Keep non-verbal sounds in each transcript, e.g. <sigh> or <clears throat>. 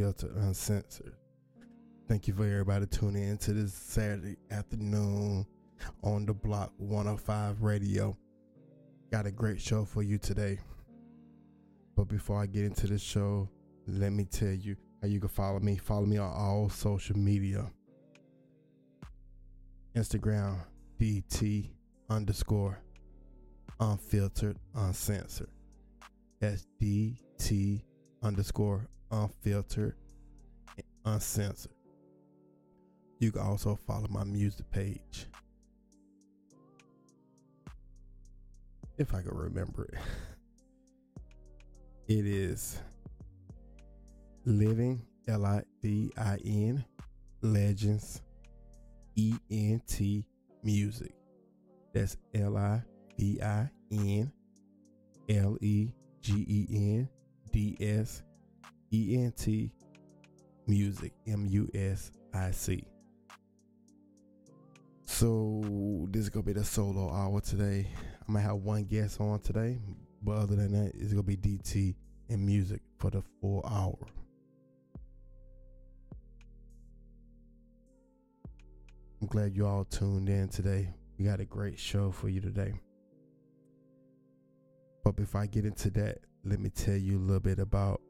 Unfiltered, Uncensored. Thank you for everybody tuning in to this Saturday afternoon on the Block 105 Radio. Got a great show for you today. But before I get into the show, let me tell you how you can follow me. Follow me on all social media. Instagram, DT underscore unfiltered, uncensored. That's DT underscore unfiltered, uncensored. You can also follow my music page. If I can remember it. <laughs> It is Living L I D I N Legends E N T Music. That's L I V I N L E G E N D S E N T Music M U S I C. So this is gonna be the solo hour today. I'm gonna have one guest on today, but other than that, it's gonna be DT and music for the full hour. I'm glad you all tuned in today. We got a great show for you today. But before I get into that, let me tell you a little bit about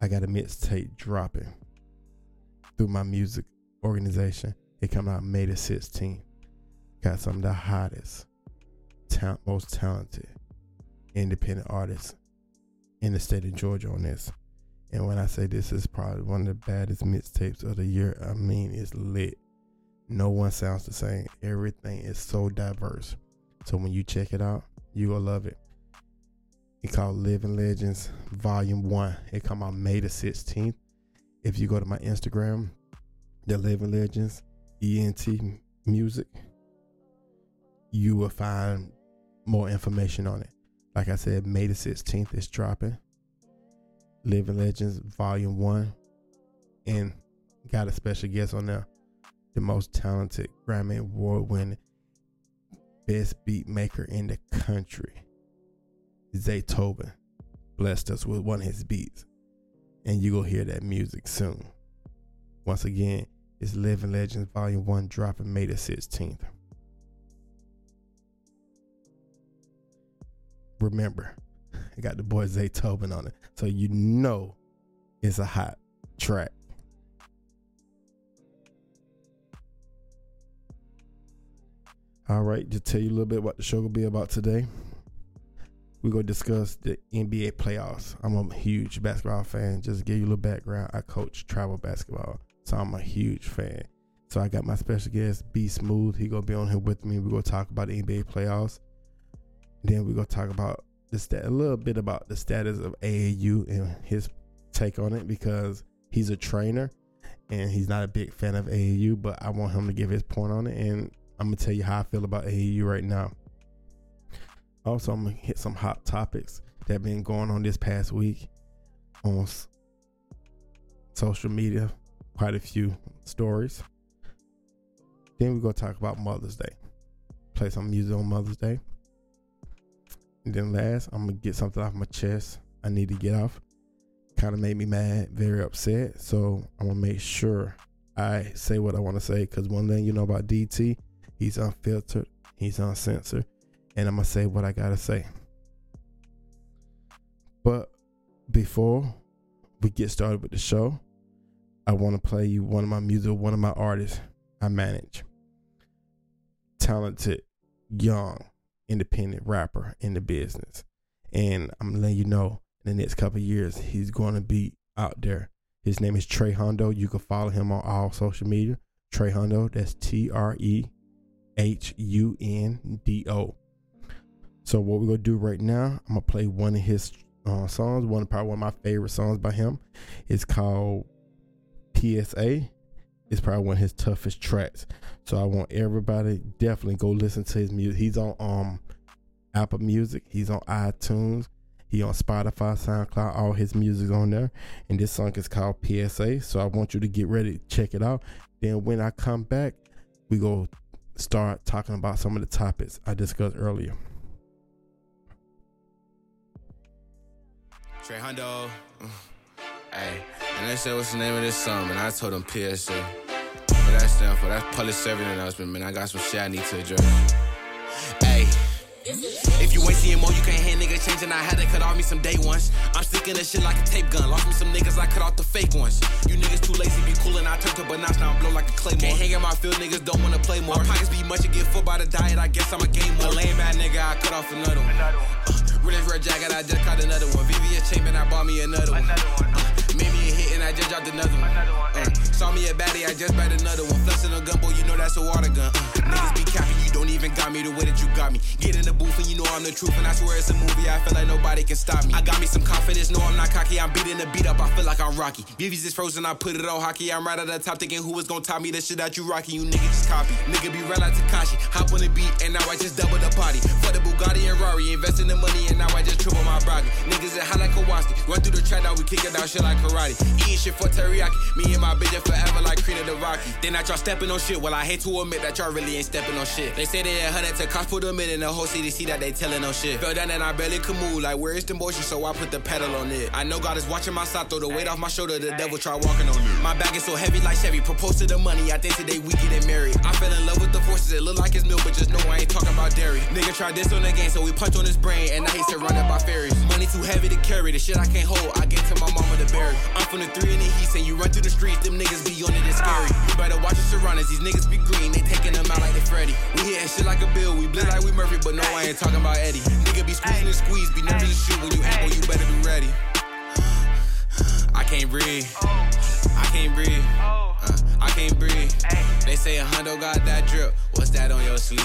I got a mixtape dropping through my music organization. It come out May the 16th. Got some of the hottest, talent, most talented independent artists in the state of Georgia on this. And when I say this is probably one of the baddest mixtapes of the year, I mean it's lit. No one sounds the same. Everything is so diverse. So when you check it out, you will love it. It's called Living Legends Volume 1. It come out May the 16th. If you go to my Instagram, the Living Legends ENT Music, you will find more information on it. Like I said, May the 16th is dropping. Living Legends Volume 1. And got a special guest on there. The most talented Grammy Award winning best beat maker in the country. Zaytoven blessed us with one of his beats. And you will hear that music soon. Once again, it's Living Legends Volume 1 dropping May the 16th. Remember, I got the boy Zaytoven on it. So you know it's a hot track. All right, to tell you a little bit what the show will be about today we're gonna discuss the NBA playoffs. I'm a huge basketball fan. Just to give you a little background, I coach travel basketball, so I'm a huge fan. So I got my special guest, B Smooth. He gonna be on here with me. We're gonna talk about the NBA playoffs. Then we're gonna talk about the stat, a little bit about the status of AAU and his take on it because he's a trainer and he's not a big fan of AAU, but I want him to give his point on it. And I'm gonna tell you how I feel about AAU right now. Also, I'm gonna hit some hot topics that have been going on this past week on s- social media. Quite a few stories. Then we're gonna talk about Mother's Day. Play some music on Mother's Day. And then last, I'm gonna get something off my chest. I need to get off. Kind of made me mad, very upset. So I'm gonna make sure I say what I want to say. Cause one thing you know about DT, he's unfiltered, he's uncensored, and I'm gonna say what I gotta say. But before we get started with the show, I want to play you one of my music, one of my artists I manage. Talented, young, independent rapper in the business, and I'm letting you know in the next couple years he's to be out there. His name is Trey Hundo. You can follow him on all social media. Trey Hundo, That's T R E H U N D O. So what we're gonna do right now, I'm gonna play one of his uh, songs. One probably one of my favorite songs by him. It's called PSA. It's probably one of his toughest tracks. So I want everybody definitely go listen to his music. He's on um Apple Music. He's on iTunes. He on Spotify, SoundCloud. All his music's on there. And this song is called PSA. So I want you to get ready to check it out. Then when I come back, we go start talking about some of the topics I discussed earlier. Trey. <sighs> Hey, and they said, what's the name of this song? And I told them PSA. What that stand for? That's public service announcement, man. I got some shit I need to address. If you ain't seeing more, you can't hear niggas changing. I had to cut off me some day ones. I'm sticking this shit like a tape gun. Lost me some niggas, I cut off the fake ones. You niggas too lazy, be cool, and I turned up a notch, now I'm blow like a claymore. Can't hang in my field, niggas don't wanna play more. My pockets be much and get full by the diet, I guess I'm a game more. A lame bad nigga, I cut off another one. Uh, really red jacket, I just caught another one. VVS Champion, I bought me another one. Uh, made me a hit and I just dropped another one. Uh, saw me a baddie, I just bought another one. Flexing a gun, boy, you know that's a water gun. Uh, niggas be capping, don't even got me the way that you got me. Get in the booth and you know I'm the truth, and I swear it's a movie. I feel like nobody can stop me. I got me some confidence, no, I'm not cocky. I'm beating the beat up, I feel like I'm Rocky. BB's is frozen, I put it on hockey. I'm right at the top, thinking who was gonna top me. The shit that you rocky, you niggas just copy. Nigga be real like Takashi. Hop on the beat, and now I just double the party. For the Bugatti and Rari, invest in the money, and now I just triple my broccoli. Niggas that high like Kowalski. Run through the track, now we kick it down shit like karate. Eating shit for teriyaki. Me and my bitch are forever like Krina the Rocky. Then I y'all stepping on shit. Well, I hate to admit that y'all really ain't stepping on shit. They say they had hundred to cost put them in, and the whole city see that they telling no shit. Fell down and I barely could move. Like, where is the motion? So I put the pedal on it. I know God is watching my side, throw the weight off my shoulder. The devil try walking on me. My bag is so heavy like Chevy. Propose to the money. I think today we getting married. I fell in love with the forces. It look like it's milk, but just know I ain't talking about dairy. Nigga tried this on the game, so we punch on his brain, and now he's surrounded by fairies. Money too heavy to carry. The shit I can't hold. I get to my mama to bury. I'm from the three in the heat, and you run through the streets. Them niggas be on it, it's scary. You better watch your surroundings. These niggas be green. They taking them out like they Freddy. We shit like a bill. We blend like we Murphy, but no, I ain't talking about Eddie. Nigga be squeezing and squeeze. Be nervous to shoot when you aim, you better be ready. I can't breathe. I can't breathe. Oh. Uh, I can't breathe. They say a hundo got that drip. What's that on your sleeve?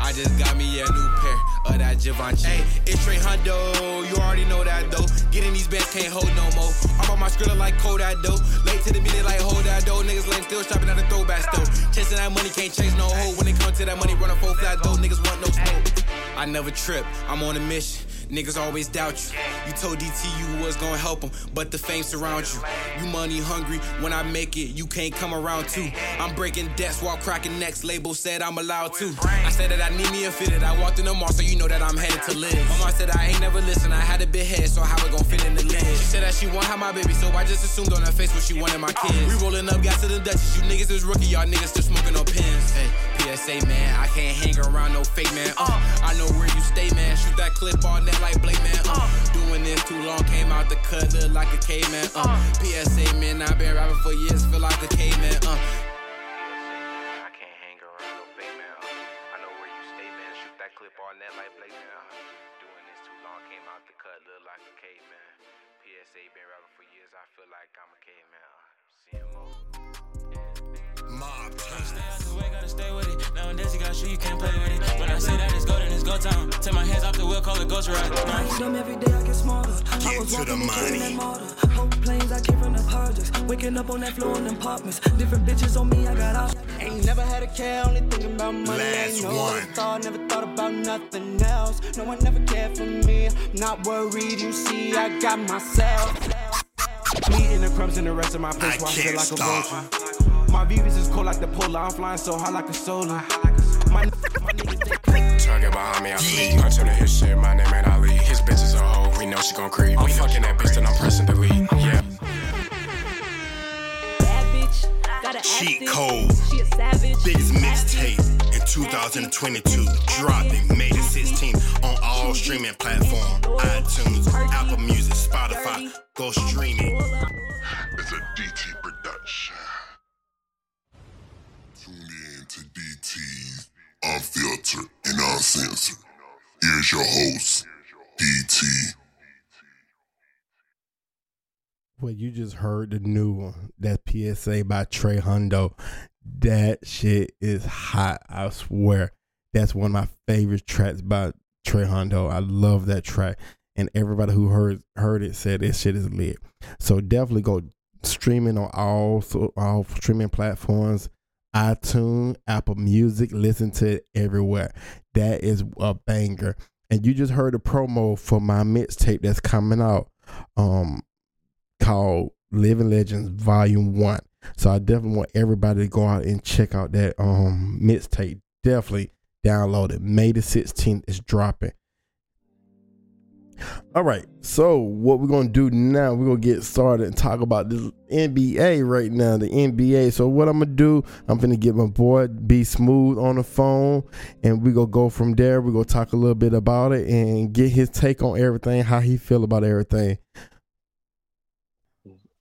I just got me a new pair of that Givenchy. Hey, it's Trey Hundo. You already know that though. Getting these bands can't hold no more. I'm on my skrilla like Kodak though. Late to the minute like hold that though. Niggas lame still shopping at the throwback store. Chasing that money can't chase no hoe. When it comes to that money, run a full flat though. Niggas want no smoke. I never trip. I'm on a mission. Niggas always doubt you. You told DT you was gonna help them, but the fame surround you. You money hungry. When I make it, you can't come around too. I'm breaking debts while cracking necks. Label said I'm allowed to. I said that I need me a fitted. I walked in the mall, so you know that I'm headed to live. Mama said I ain't never listen. I had a big head, so how it gon' fit in the lid? She said that she want have my baby, so I just assumed on her face what she wanted my kids. We rolling up gas to the Dutchess. You niggas is rookie, y'all niggas still smoking on pins. Hey, PSA man, I can't hang around no fake man. Uh, I know where you stay, man. Shoot that clip all net like Blake, man. Uh, doing this too long, came out the cut, look like a caveman. Uh, PSA man, i been rapping for years, feel like a caveman. Uh. I can't hang around no fake man. Uh, I know where you stay, man. Shoot that clip all net like Blake, man. Doing this too long, came out the cut, look like a caveman. PSA been rapping for years, I feel like I'm a caveman. CMO. Mob Stay out the way, gotta stay with it. Nowadays you got shoot, you can't play with it. When I say that it's go, then it's go time. Take my hands off the wheel, call it ghost ride. I eat them every day, I get smarter. I Get was to walking the and money. that martyr. Whole planes, I came from the projects. Waking up on that floor in them apartments. Different bitches on me, I got out. Ain't never had a care, only thinking about money. Last ain't no one. other thought, never thought about nothing else. No one never cared for me. Not worried, you see, I got myself. Me and the crumbs and the rest of my place, watch it can't like stop. a vulture. My views is cold like the polar, I'm flying so high like a solar. My, my niggas, they Target behind me, I flee. Punch him to his shit, my name ain't Ali. His bitch is a hoe, we know she gon' creep. I'm fucking that bitch, then I'm pressing delete. Yeah. Bad bitch, got a Cheat code. She a savage. Biggest mixtape in 2022. Dropping heard the new one, that PSA by Trey Hundo. That shit is hot. I swear. That's one of my favorite tracks by Trey Hundo. I love that track. And everybody who heard heard it said this shit is lit. So definitely go streaming on all so all streaming platforms, iTunes, Apple Music, listen to it everywhere. That is a banger. And you just heard a promo for my mixtape that's coming out. Um called Living Legends Volume One. So I definitely want everybody to go out and check out that um mixtape. Definitely download it. May the 16th is dropping. All right. So what we're gonna do now? We're gonna get started and talk about this NBA right now. The NBA. So what I'm gonna do? I'm gonna get my boy B Smooth on the phone, and we gonna go from there. We're gonna talk a little bit about it and get his take on everything, how he feel about everything.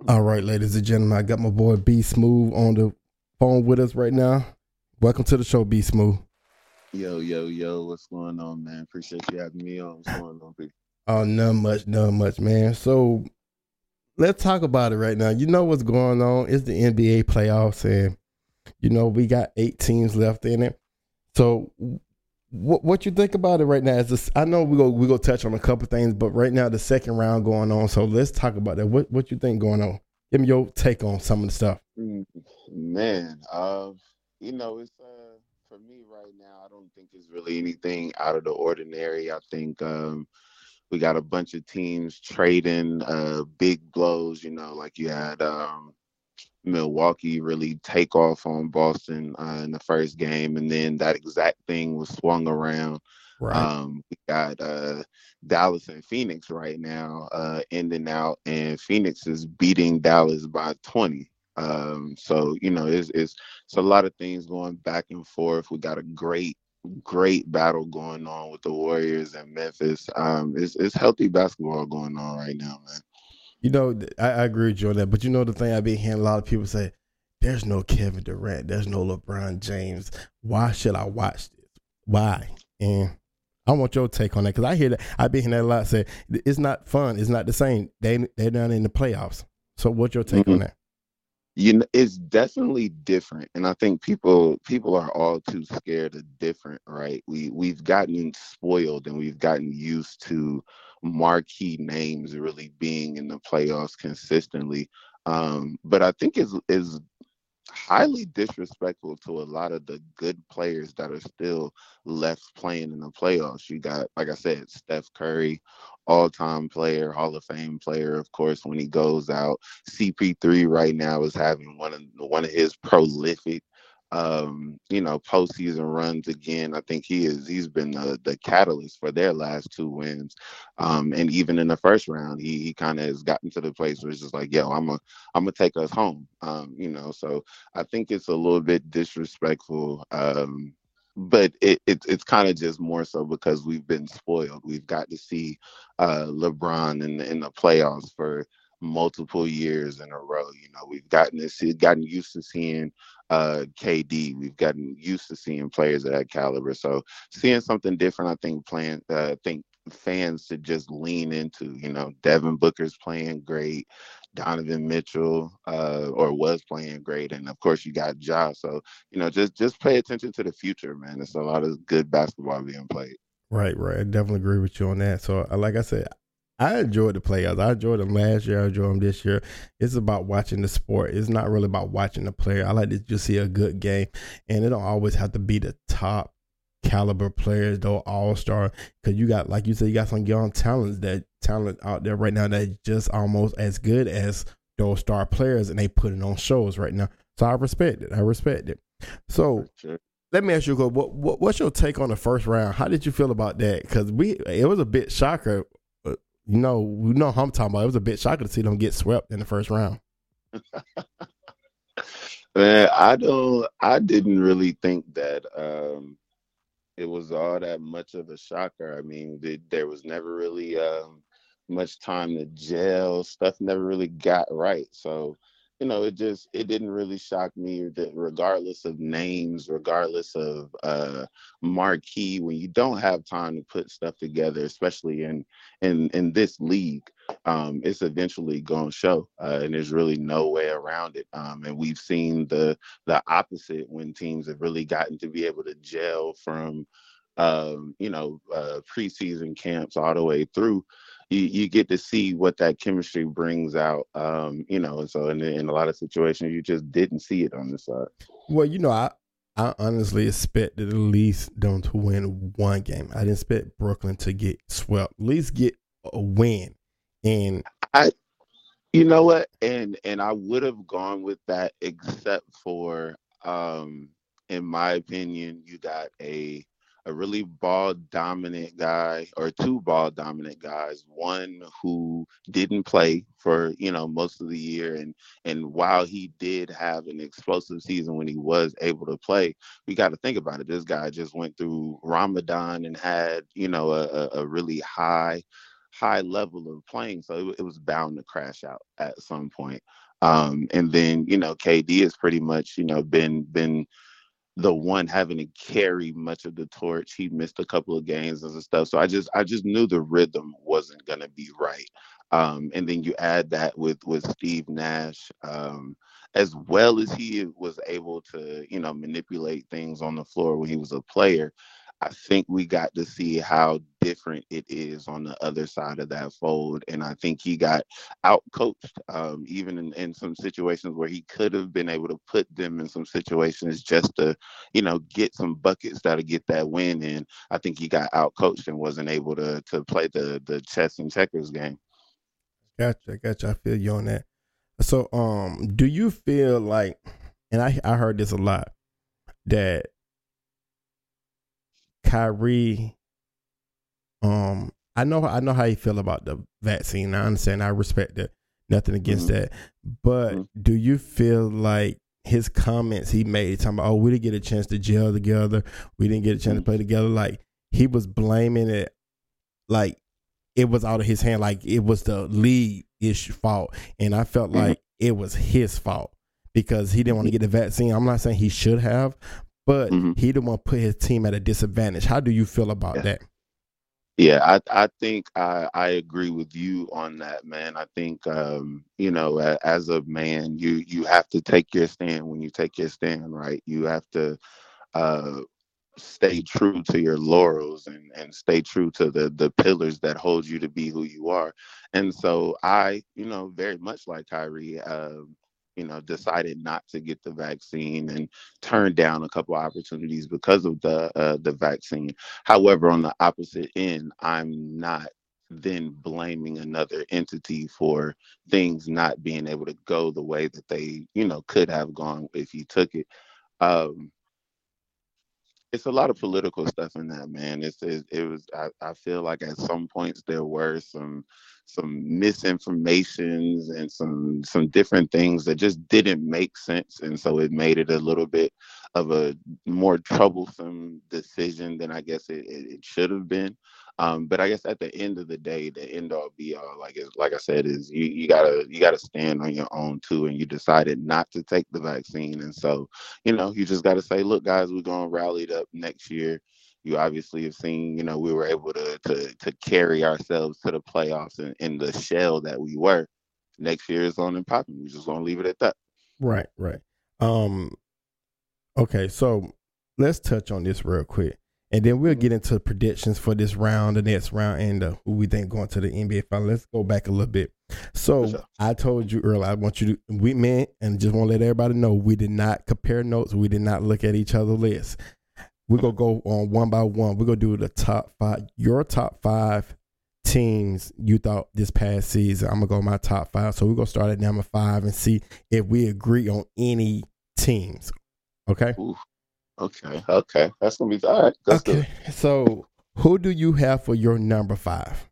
All right, ladies and gentlemen, I got my boy B Smooth on the phone with us right now. Welcome to the show, B Smooth. Yo, yo, yo, what's going on, man? Appreciate you having me on. What's going on, people? Oh, none much, none much, man. So let's talk about it right now. You know what's going on? It's the NBA playoffs, and you know we got eight teams left in it. So what what you think about it right now? Is this, I know we go we go touch on a couple things, but right now the second round going on. So let's talk about that. What what you think going on? Give me your take on some of the stuff. Mm, Man, uh, you know, it's uh for me right now, I don't think it's really anything out of the ordinary. I think um we got a bunch of teams trading uh big blows, you know, like you had um Milwaukee really take off on Boston uh, in the first game, and then that exact thing was swung around. Right. Um, we got uh, Dallas and Phoenix right now, uh, ending out, and Phoenix is beating Dallas by 20. Um, so you know, it's, it's it's a lot of things going back and forth. We got a great great battle going on with the Warriors and Memphis. Um, it's it's healthy basketball going on right now, man. You know, I, I agree with you on that. But you know the thing I've been hearing a lot of people say, there's no Kevin Durant, there's no LeBron James. Why should I watch this? Why? And I want your take on that because I hear that I've been hearing that a lot. Say it's not fun. It's not the same. They they're not in the playoffs. So what's your take on mm-hmm. that? you know it's definitely different and i think people people are all too scared of different right we we've gotten spoiled and we've gotten used to marquee names really being in the playoffs consistently um but i think is is highly disrespectful to a lot of the good players that are still left playing in the playoffs. You got, like I said, Steph Curry, all time player, Hall of Fame player, of course, when he goes out. CP3 right now is having one of one of his prolific um, you know, postseason runs again. I think he is he's been the, the catalyst for their last two wins. Um, and even in the first round, he, he kind of has gotten to the place where it's just like, yo, I'm a I'm gonna take us home. Um, you know, so I think it's a little bit disrespectful. Um, but it, it it's kind of just more so because we've been spoiled. We've got to see uh, LeBron in the, in the playoffs for multiple years in a row. You know, we've gotten see, gotten used to seeing uh, KD. We've gotten used to seeing players of that caliber. So seeing something different, I think playing, uh, think fans should just lean into. You know, Devin Booker's playing great. Donovan Mitchell, uh, or was playing great, and of course you got Ja. So you know, just just pay attention to the future, man. It's a lot of good basketball being played. Right, right. I definitely agree with you on that. So, uh, like I said, I enjoyed the playoffs. I enjoyed them last year. I enjoyed them this year. It's about watching the sport. It's not really about watching the player. I like to just see a good game, and it don't always have to be the top caliber players, though all star. Because you got, like you said, you got some young talents that talent out there right now that just almost as good as those star players, and they put it on shows right now. So I respect it. I respect it. So Sure. let me ask you, what, what what's your take on the first round? How did you feel about that? Because we it was a bit shocker. You know, we know how I'm talking about. It was a bit shocker to see them get swept in the first round. <laughs> Man, I don't. I didn't really think that um, it was all that much of a shocker. I mean, th- there was never really um, much time to gel. Stuff never really got right. So, you know, it just it didn't really shock me that regardless of names, regardless of uh, marquee, when you don't have time to put stuff together, especially in in in this league, um, it's eventually going to show, uh, and there's really no way around it. Um, and we've seen the the opposite when teams have really gotten to be able to gel from, um, you know, uh, preseason camps all the way through. You, you get to see what that chemistry brings out, um, you know. So, in, in a lot of situations, you just didn't see it on the side. Well, you know, I I honestly expected at least them to win one game. I didn't expect Brooklyn to get swept. At least get a win. And I, you know what, and and I would have gone with that, except for, um, in my opinion, you got a a really ball dominant guy or two ball dominant guys one who didn't play for you know most of the year and and while he did have an explosive season when he was able to play we got to think about it. This guy just went through ramadan and had you know a, a really high high level of playing so it, it was bound to crash out at some point. Um and then you know kd has pretty much you know been been the one having to carry much of the torch. He missed a couple of games and stuff. So I just I just knew the rhythm wasn't gonna be right. Um, and then you add that with with Steve Nash, um, as well as he was able to, you know, manipulate things on the floor when he was a player. I think we got to see how different it is on the other side of that fold. And I think he got out coached, um, even in, in some situations where he could have been able to put them in some situations just to, you know, get some buckets that'll get that win in. I think he got out coached and wasn't able to to play the the chess and checkers game. Gotcha, gotcha. I feel you on that. So um do you feel like and I I heard this a lot that Kyrie, um, I know I know how you feel about the vaccine. I understand. I respect it. Nothing against mm-hmm. that. But mm-hmm. do you feel like his comments he made talking about, oh, we didn't get a chance to gel together, we didn't get a chance mm-hmm. to play together, like he was blaming it like it was out of his hand, like it was the lead issue fault. And I felt mm-hmm. like it was his fault because he didn't want to mm-hmm. get the vaccine. I'm not saying he should have, but mm-hmm. he didn't want to put his team at a disadvantage. How do you feel about yeah. that? Yeah, I I think I I agree with you on that, man. I think um, you know, as a man, you you have to take your stand when you take your stand, right? You have to uh stay true to your laurels and and stay true to the the pillars that hold you to be who you are. And so I, you know, very much like Kyrie, um, you know, decided not to get the vaccine and turned down a couple opportunities because of the uh, the vaccine. However, on the opposite end, I'm not then blaming another entity for things not being able to go the way that they, you know, could have gone if you took it. Um, it's a lot of political stuff in that man. It's it, it was I, I feel like at some points there were some some misinformations and some some different things that just didn't make sense. And so it made it a little bit of a more troublesome decision than i guess it, it, it should have been um, but I guess at the end of the day, the end all be all, like is like I said, is you, you gotta you gotta stand on your own too, and you decided not to take the vaccine, and so you know you just gotta say, look, guys, we're gonna rally it up next year. You obviously have seen, you know, we were able to to to carry ourselves to the playoffs in, in the shell that we were. Next year is on and popping. We just gonna leave it at that. Right, right. Um, okay, so let's touch on this real quick. And then we'll get into predictions for this round, the next round, and uh, who we think going to the NBA final. Let's go back a little bit. So sure. I told you earlier, I want you to we meant and just want to let everybody know we did not compare notes. We did not look at each other's lists. We're gonna go on one by one. We're gonna do the top five, your top five teams you thought this past season. I'm gonna go my top five. So we're gonna start at number five and see if we agree on any teams. Okay. Ooh. Okay, okay, that's gonna be all right. That's okay, good. so who do you have for your number five?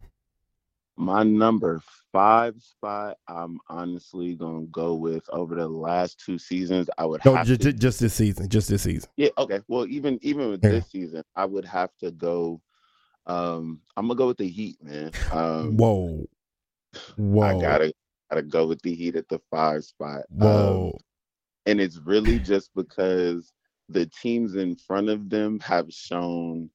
My number five spot, I'm honestly gonna go with over the last two seasons. I would no, just, to, just this season, just this season. Yeah, okay. Well, even even with yeah. this season, I would have to go. Um, I'm gonna go with the Heat, man. Um, Whoa, whoa! I gotta gotta go with the Heat at the five spot. Whoa! Um, and it's really just because the teams in front of them have shown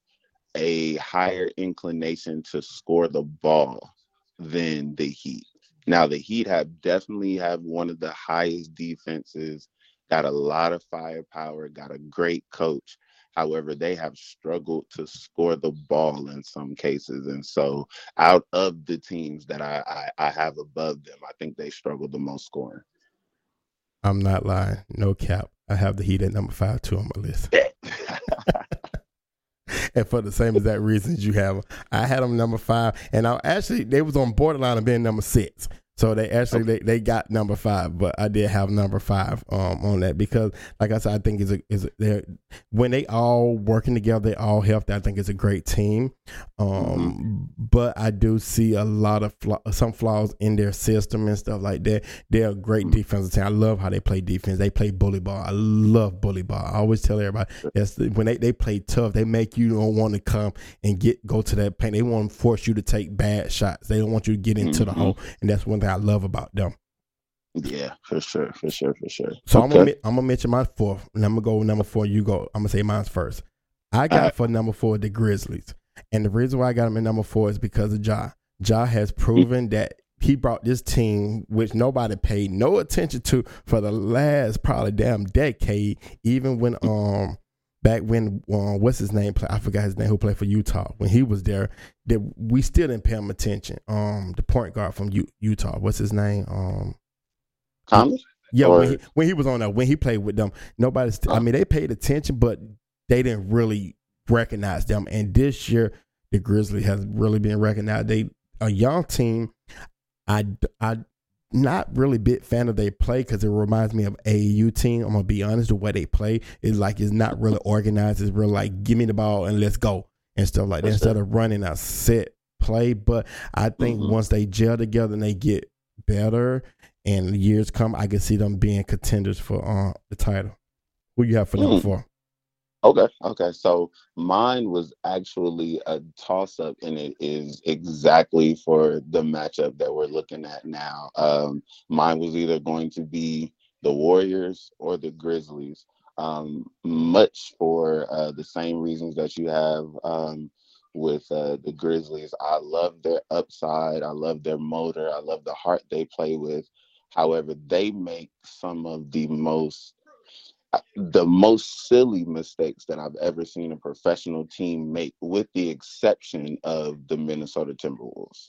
a higher inclination to score the ball than the Heat. Now the Heat have definitely have one of the highest defenses, got a lot of firepower, got a great coach. However, they have struggled to score the ball in some cases. And so out of the teams that I, I, I have above them, I think they struggle the most scoring. I'm not lying. No cap. I have the Heat at number five too on my list. <laughs> and for the same exact reasons you have, I had them number five, and I actually they was on borderline of being number six. So they actually they, they got number five, but I did have number five um on that because like I said, I think it's a is they when they all working together, they all help. I think it's a great team. Um, Mm-hmm. but I do see a lot of flaw, some flaws in their system and stuff like that. They're a great Mm-hmm. defensive team. I love how they play defense. They play bully ball. I love bully ball. I always tell everybody that's the, when they, they play tough. They make you don't want to come and get go to that paint. They want to force you to take bad shots. They don't want you to get into the Mhm. hole, and that's one thing I love about them. Yeah, for sure, for sure, for sure. So I'm gonna I'm gonna mention my fourth, and I'm gonna go with number four. You go. I'm gonna say mine's first. I got Alright. for number four the Grizzlies, and the reason why I got him in number four is because of Ja. Ja has proven that he brought this team, which nobody paid no attention to for the last probably damn decade. Even when um back when uh, what's his name? I forgot his name. Who played for Utah when he was there? That we still didn't pay him attention. Um, the point guard from U- Utah. What's his name? Um. Thomas? Yeah, Or- when he, when he was on that, when he played with them, nobody. St- I mean, they paid attention, but they didn't really recognize them. And this year, the Grizzlies has really been recognized. They a young team. I I not really big fan of their play because it reminds me of AAU team. I'm gonna be honest, the way they play is like it's not really organized. It's real like give me the ball and let's go and stuff like that For instead of running a set play. But I think Mhm. once they gel together and they get better and years come, I can see them being contenders for uh, the title. Who you have for number Mm. four? Okay, okay. So mine was actually a toss up, and it is exactly for the matchup that we're looking at now. Um, mine was either going to be the Warriors or the Grizzlies, um, much for uh, the same reasons that you have um, with uh, the Grizzlies. I love their upside, I love their motor, I love the heart they play with. However, they make some of the most the most silly mistakes that I've ever seen a professional team make, with the exception of the Minnesota Timberwolves.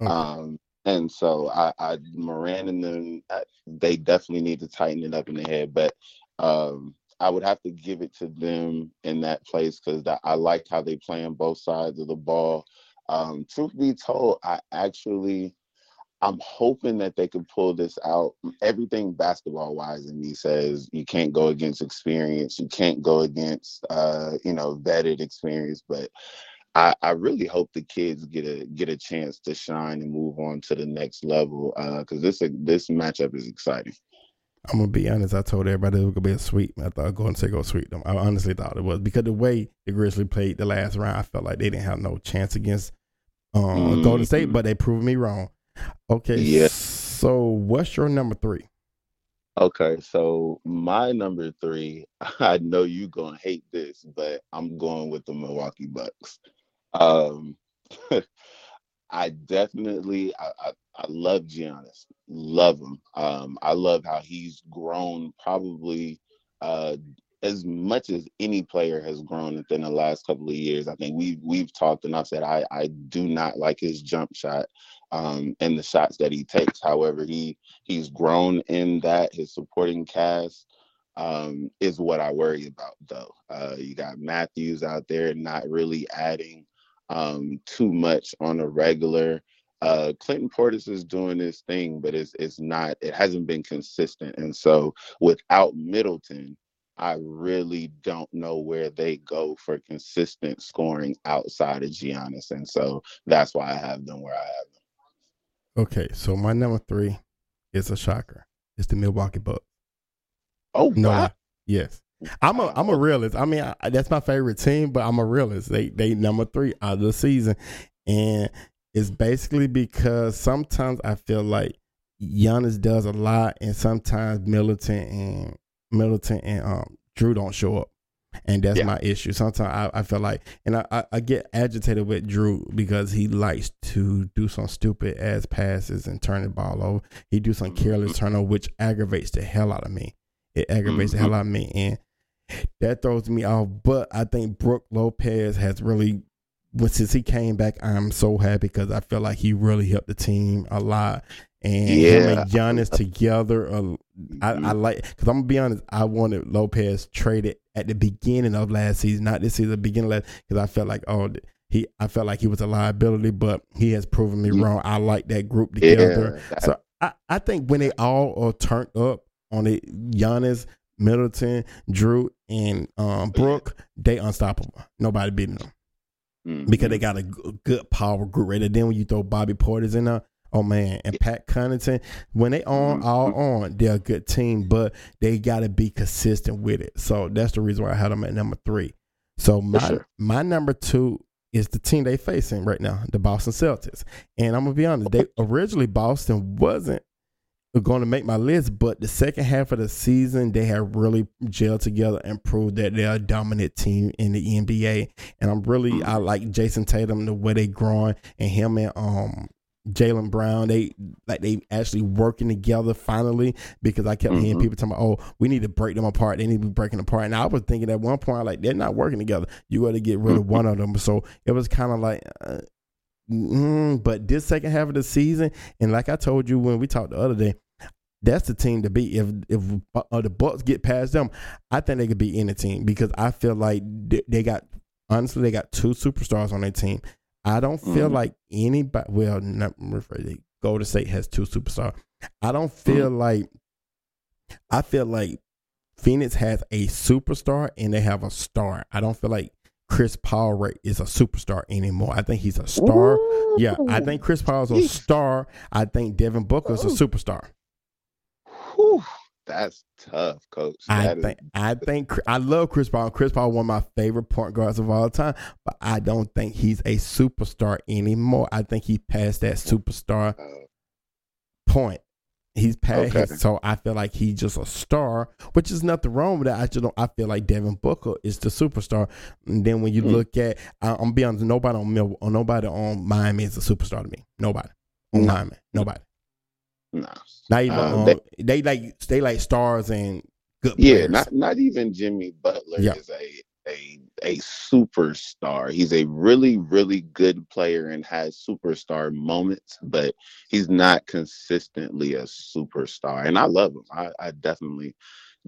Okay. Um, and so I, I Morant and them, I, they definitely need to tighten it up in the head. But um, I would have to give it to them in that place because I like how they play on both sides of the ball. Um, truth be told, I actually I'm hoping that they can pull this out. Everything basketball wise in me says you can't go against experience. You can't go against uh, you know, vetted experience. But I, I really hope the kids get a get a chance to shine and move on to the next level. Uh, because this this matchup is exciting. I'm gonna be honest. I told everybody it was gonna be a sweep. I thought going to go sweep them. I honestly thought it was because the way the Grizzlies played the last round, I felt like they didn't have no chance against um, Golden State, but they proved me wrong. Okay, Yeah. So what's your number three? Okay, so my number three, <laughs> I know you're gonna hate this, but I'm going with the Milwaukee Bucks. Um, <laughs> I definitely, I, I, I love Giannis, love him. Um, I love how he's grown, probably uh, as much as any player has grown within the last couple of years. I think we've we've talked and I've said I I do not like his jump shot um, and the shots that he takes. However, he he's grown in that. His supporting cast um, is what I worry about, though. Uh, you got Matthews out there not really adding um, too much on a regular. Uh, Clinton Portis is doing his thing, but it's it's not. It hasn't been consistent, and so without Middleton. I really don't know where they go for consistent scoring outside of Giannis, and so that's why I have them where I have them. Okay, so my number three is a shocker. It's the Milwaukee Bucks. Oh No, wow! yes. I'm a I'm a realist. I mean, I, that's my favorite team, but I'm a realist. They they number three out of the season, and it's basically because sometimes I feel like Giannis does a lot, and sometimes Middleton and Middleton and um, Jrue don't show up, and that's Yeah. my issue. Sometimes I, I feel like, and I, I, I get agitated with Jrue because he likes to do some stupid ass passes and turn the ball over. He do some mm-hmm. careless turnover, which aggravates the hell out of me. It aggravates the hell mm-hmm. out of me, and that throws me off. But I think Brook Lopez has really, well, since he came back, I'm so happy because I feel like he really helped the team a lot. And him Yeah. and Giannis together, uh, I, I Mhm. like because I'm gonna be honest. I wanted Lopez traded at the beginning of last season, not this season, the beginning last, because I felt like oh, he I felt like he was a liability, but he has proven me wrong. I like that group together. Yeah, so I, I think when they all are turned up on it, Giannis, Middleton, Jrue, and um, Brook, they unstoppable. Nobody beating them Mhm. because they got a g- good power group there. Then when you throw Bobby Portis in there, oh man, and Pat Connaughton, when they on all on, they're a good team, but they got to be consistent with it. So that's the reason why I had them at number three. So my sure. my number two is the team they facing right now, the Boston Celtics. And I'm gonna be honest, they originally Boston wasn't going to make my list, but the second half of the season they have really gelled together and proved that they're a dominant team in the NBA. And I'm really I like Jayson Tatum the way they growing and him and um Jaylen Brown, they like they actually working together finally because I kept hearing Mhm. people talking about, oh, we need to break them apart. They need to be breaking apart. And I was thinking at one point, like, they're not working together. You got to get rid of one of them. So it was kind of like, uh, mm, but this second half of the season, and like I told you when we talked the other day, that's the team to beat. If if uh, the Bucks get past them, I think they could be in the team because I feel like they, they got honestly they got two superstars on their team. I don't feel Mhm. like anybody. Well, not rephrase Golden State has two superstars. I don't feel like. I feel like Phoenix has a superstar and they have a star. I don't feel like Chris Paul right is a superstar anymore. I think he's a star. Yeah, I think Chris Paul is a star. I think Devin Booker is a superstar. Whew, that's tough, coach. I That is- think I think I love Chris Paul. Chris Paul one of my favorite point guards of all time, but I don't think he's a superstar anymore. I think he passed that superstar uh, point. He's past Okay. his, so I feel like he's just a star, which is nothing wrong with that. I just don't. I feel like Devin Booker is the superstar. And then when you Mm. look at, I, I'm be honest, nobody on Mil, nobody on Miami is a superstar to me. Nobody on No. Miami, nobody. No. Not even Uh, um, they- they, like they like stars and good Yeah, not not even Jimmy Butler Yeah. is a a a superstar. He's a really really good player and has superstar moments, but he's not consistently a superstar. And I love him. I, I definitely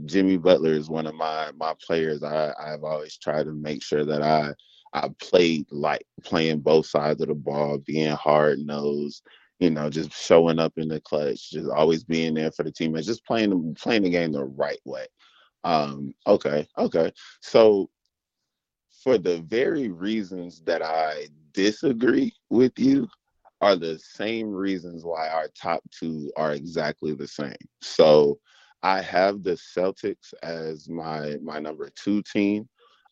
Jimmy Butler is one of my my players. I I've always tried to make sure that I I played like playing both sides of the ball, being hard nosed, you know, just showing up in the clutch, just always being there for the team, and just playing playing the game the right way. Um, okay, okay. So for the very reasons that I disagree with you are the same reasons why our top two are exactly the same. So I have the Celtics as my my number two team.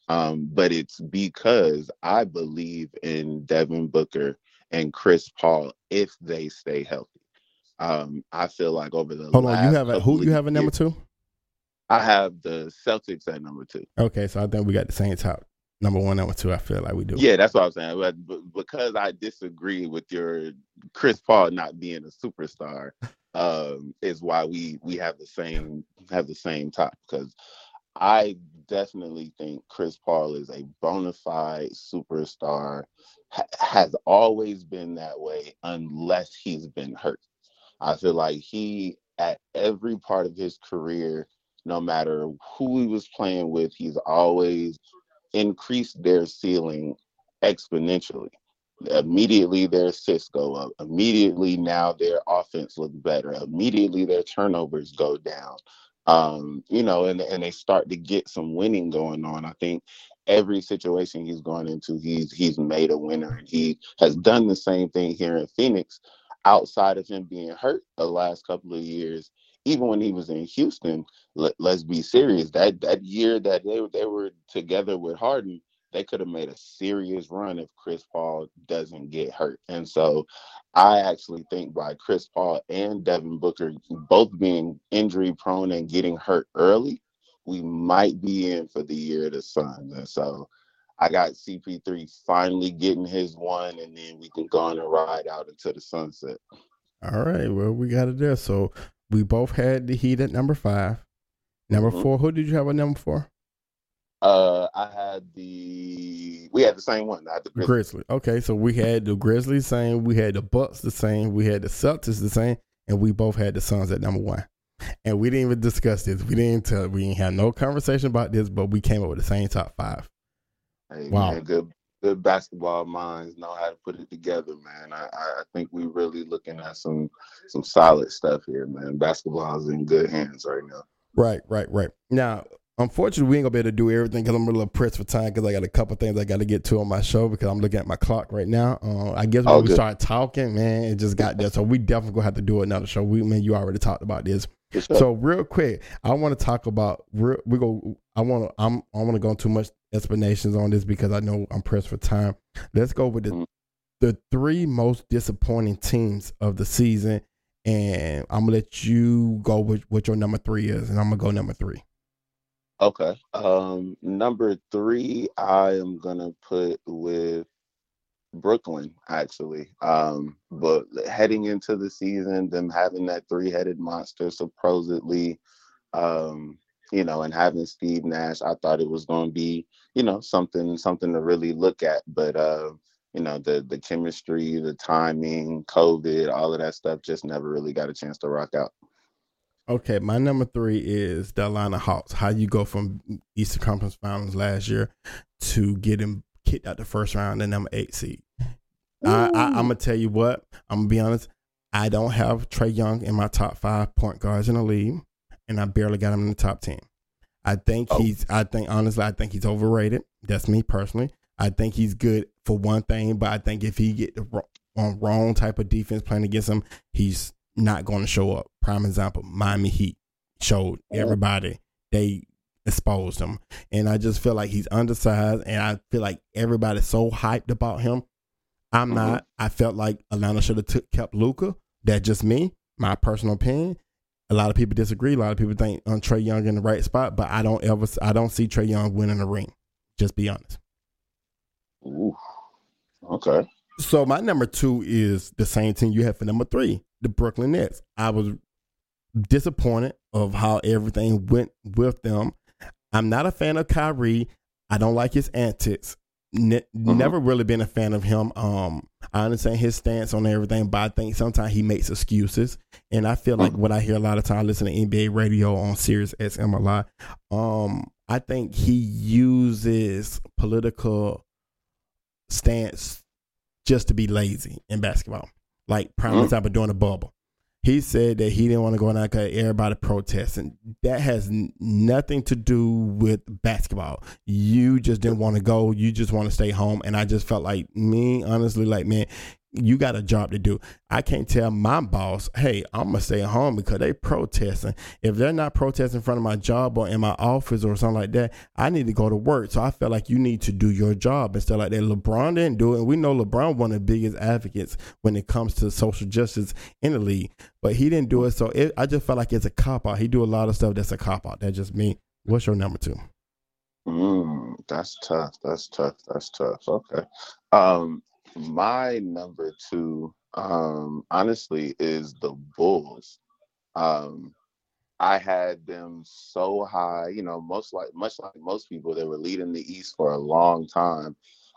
Um, but it's because I believe in Devin Booker and Chris Paul if they stay healthy. Um, I feel like over the Hold on, you have a, who you have a number two? I have the Celtics at number two. Okay, so I think we got the same top number one, number two. I feel like we do. Yeah, that's what I'm saying. But, but because I disagree with your Chris Paul not being a superstar, <laughs> um, is why we we have the same have the same top. Because I definitely think Chris Paul is a bona fide superstar. Ha- has always been that way unless he's been hurt. I feel like he at every part of his career, no matter who he was playing with, he's always increased their ceiling exponentially. Immediately their assists go up. Immediately now their offense looks better. Immediately their turnovers go down. Um, you know, and and they start to get some winning going on. I think every situation he's gone into, he's he's made a winner, and he has done the same thing here in Phoenix. Outside of him being hurt the last couple of years, even when he was in Houston, let, let's be serious. That that year that they they were together with Harden, they could have made a serious run if Chris Paul doesn't get hurt. And so I actually think by Chris Paul and Devin Booker both being injury prone and getting hurt early, we might be in for the year of the Suns. And so I got CP3 finally getting his one, and then we can go on and ride out into the sunset. All right. Well, we got it there. So we both had the Heat at number five. Number Mhm. four. Who did you have a number four? Uh, I had the we had the same one. I had the Grizzlies. Grizzly. Okay, so we had the Grizzlies same, we had the Bucks the same, we had the Celtics the same, and we both had the Suns at number one. And we didn't even discuss this. We didn't tell. We didn't have no conversation about this, but we came up with the same top five. Hey, Wow. man, good good basketball minds know how to put it together, man. I, I think we really looking at some some solid stuff here, man. Basketball is in good hands right now. Right, right, right. Now, unfortunately, we ain't gonna be able to do everything because I'm a little pressed for time because I got a couple things I got to get to on my show because I'm looking at my clock right now. Uh, I guess when Oh, we good. start talking, man, it just got there. So we definitely gonna have to do another show. We, man, you already talked about this. So real quick, I want to talk about real, we go. I want to. I'm. I want to go too much explanations on this because I know I'm pressed for time. Let's go with the Mhm. the three most disappointing teams of the season, and I'm gonna let you go with what your number three is, and I'm gonna go number three. Okay. Um, number three, I am gonna put with Brooklyn, actually. Um, but heading into the season, them having that three-headed monster supposedly, um, you know, and having Steve Nash, I thought it was gonna be, you know, something something to really look at. But uh, you know, the the chemistry, the timing, COVID, all of that stuff just never really got a chance to rock out. Okay, my number three is the Atlanta Hawks. How you go from Eastern Conference Finals last year to getting kicked out the first round, the number eight seed. I, I, I'm gonna tell you what. I'm gonna be honest. I don't have Trae Young in my top five point guards in the league, and I barely got him in the top ten. I think Oh. he's. I think honestly, I think he's overrated. That's me personally. I think he's good for one thing, but I think if he get the wrong, on wrong type of defense playing against him, he's not going to show up. Prime example: Miami Heat showed everybody they exposed him, and I just feel like he's undersized, and I feel like everybody's so hyped about him. I'm Mhm. not. I felt like Atlanta should have took kept Luka. That's just me, my personal opinion. A lot of people disagree. A lot of people think on Trae Young in the right spot, but I don't ever. I don't see Trae Young winning a ring. Just be honest. Ooh. Okay. So my number two is the same team you have for number three, the Brooklyn Nets. I was disappointed of how everything went with them. I'm not a fan of Kyrie. I don't like his antics. Ne- Never really been a fan of him. Um, I understand his stance on everything, but I think sometimes he makes excuses. And I feel like what I hear a lot of time, I listen to NBA radio on Sirius XM a lot. Um, I think he uses political stance just to be lazy in basketball. Like prime Mhm. example during the bubble. He said that he didn't want to go in because everybody protesting. That has n- nothing to do with basketball. You just didn't want to go. You just want to stay home. And I just felt like me, honestly, like man, you got a job to do. I can't tell my boss, hey, I'm gonna stay home because they protesting. If they're not protesting in front of my job or in my office or something like that, I need to go to work. So I felt like you need to do your job and stuff like that. LeBron didn't do it. And we know LeBron one of the biggest advocates when it comes to social justice in the league, but he didn't do it. So it, I just felt like it's a cop out. He do a lot of stuff that's a cop out. That's just me. What's your number two? Mm, that's tough. That's tough. That's tough. Okay. Um, my number two, um, honestly, is the Bulls. Um, I had them so high, you know, most like much like most people, they were leading the East for a long time.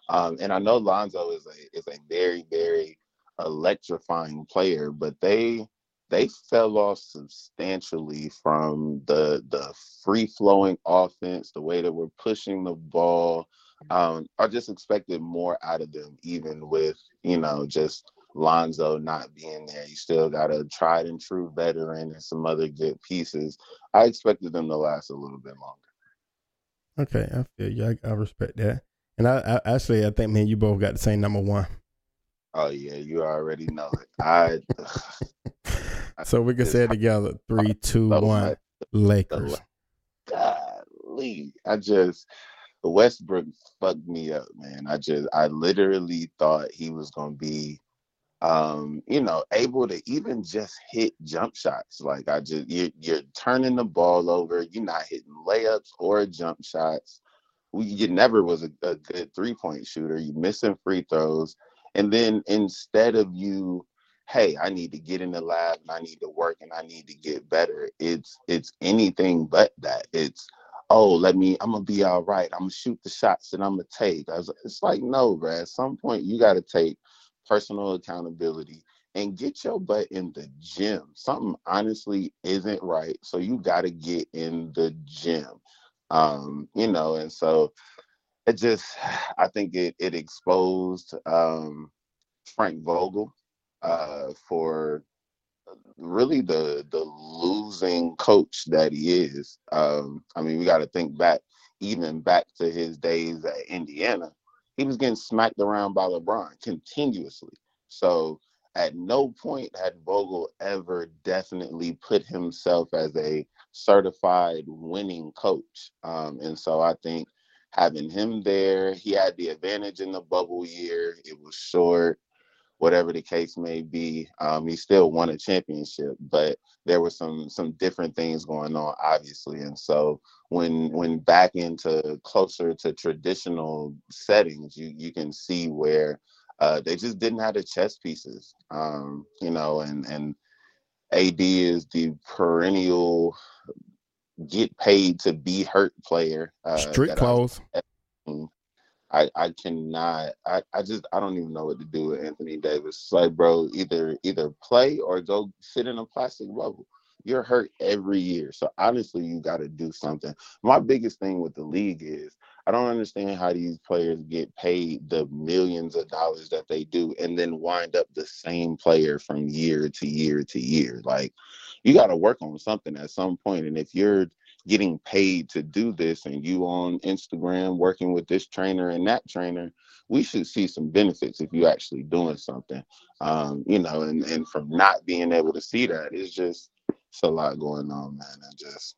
Um, and I know Lonzo is a is a very, very electrifying player, but they they fell off substantially from the the free flowing offense, the way that we're pushing the ball. Um, I just expected more out of them, even with you know just Lonzo not being there. You still got a tried and true veteran and some other good pieces. I expected them to last a little bit longer. Okay, I feel you. I, I respect that. And I, I actually, I think man, you both got the same number one. Oh yeah, you already know it. I <laughs> So we can say it together. Three, two, so one. much. Lakers. golly, I just Westbrook fucked me up, man. I just I literally thought he was gonna be um, you know, able to even just hit jump shots. Like I just you're you're turning the ball over, you're not hitting layups or jump shots. We you never was a, a good three point shooter. You missing free throws. And then instead of you, hey, I need to get in the lab and I need to work and I need to get better, it's it's anything but that. It's oh, let me, I'm gonna be all right. I'm gonna shoot the shots that I'm gonna take. I was, it's like, no, bro. At some point, you got to take personal accountability and get your butt in the gym. Something honestly isn't right, so you got to get in the gym. Um, you know, and so it just I think it it exposed um, Frank Vogel uh, for really the the losing coach that he is. Um, I mean, we got to think back even back to his days at Indiana. He was getting smacked around by LeBron continuously. So at no point had Vogel ever definitely put himself as a certified winning coach. Um, and so I think having him there, he had the advantage in the bubble year. It was short, whatever the case may be. Um, he still won a championship, but there were some some different things going on, obviously. And so when when back into closer to traditional settings, you you can see where uh, they just didn't have the chess pieces, um, you know, and and AD is the perennial get paid to be hurt player. Uh, Street clothes. I, I I cannot I, I just I don't even know what to do with Anthony Davis. It's like bro, either either play or go sit in a plastic bubble. You're hurt every year. So honestly you gotta do something. My biggest thing with the league is I don't understand how these players get paid the millions of dollars that they do and then wind up the same player from year to year to year. Like you got to work on something at some point and if you're getting paid to do this and you on Instagram working with this trainer and that trainer, we should see some benefits if you actually doing something. Um, you know, and, and from not being able to see that, it's just it's a lot going on, man. And just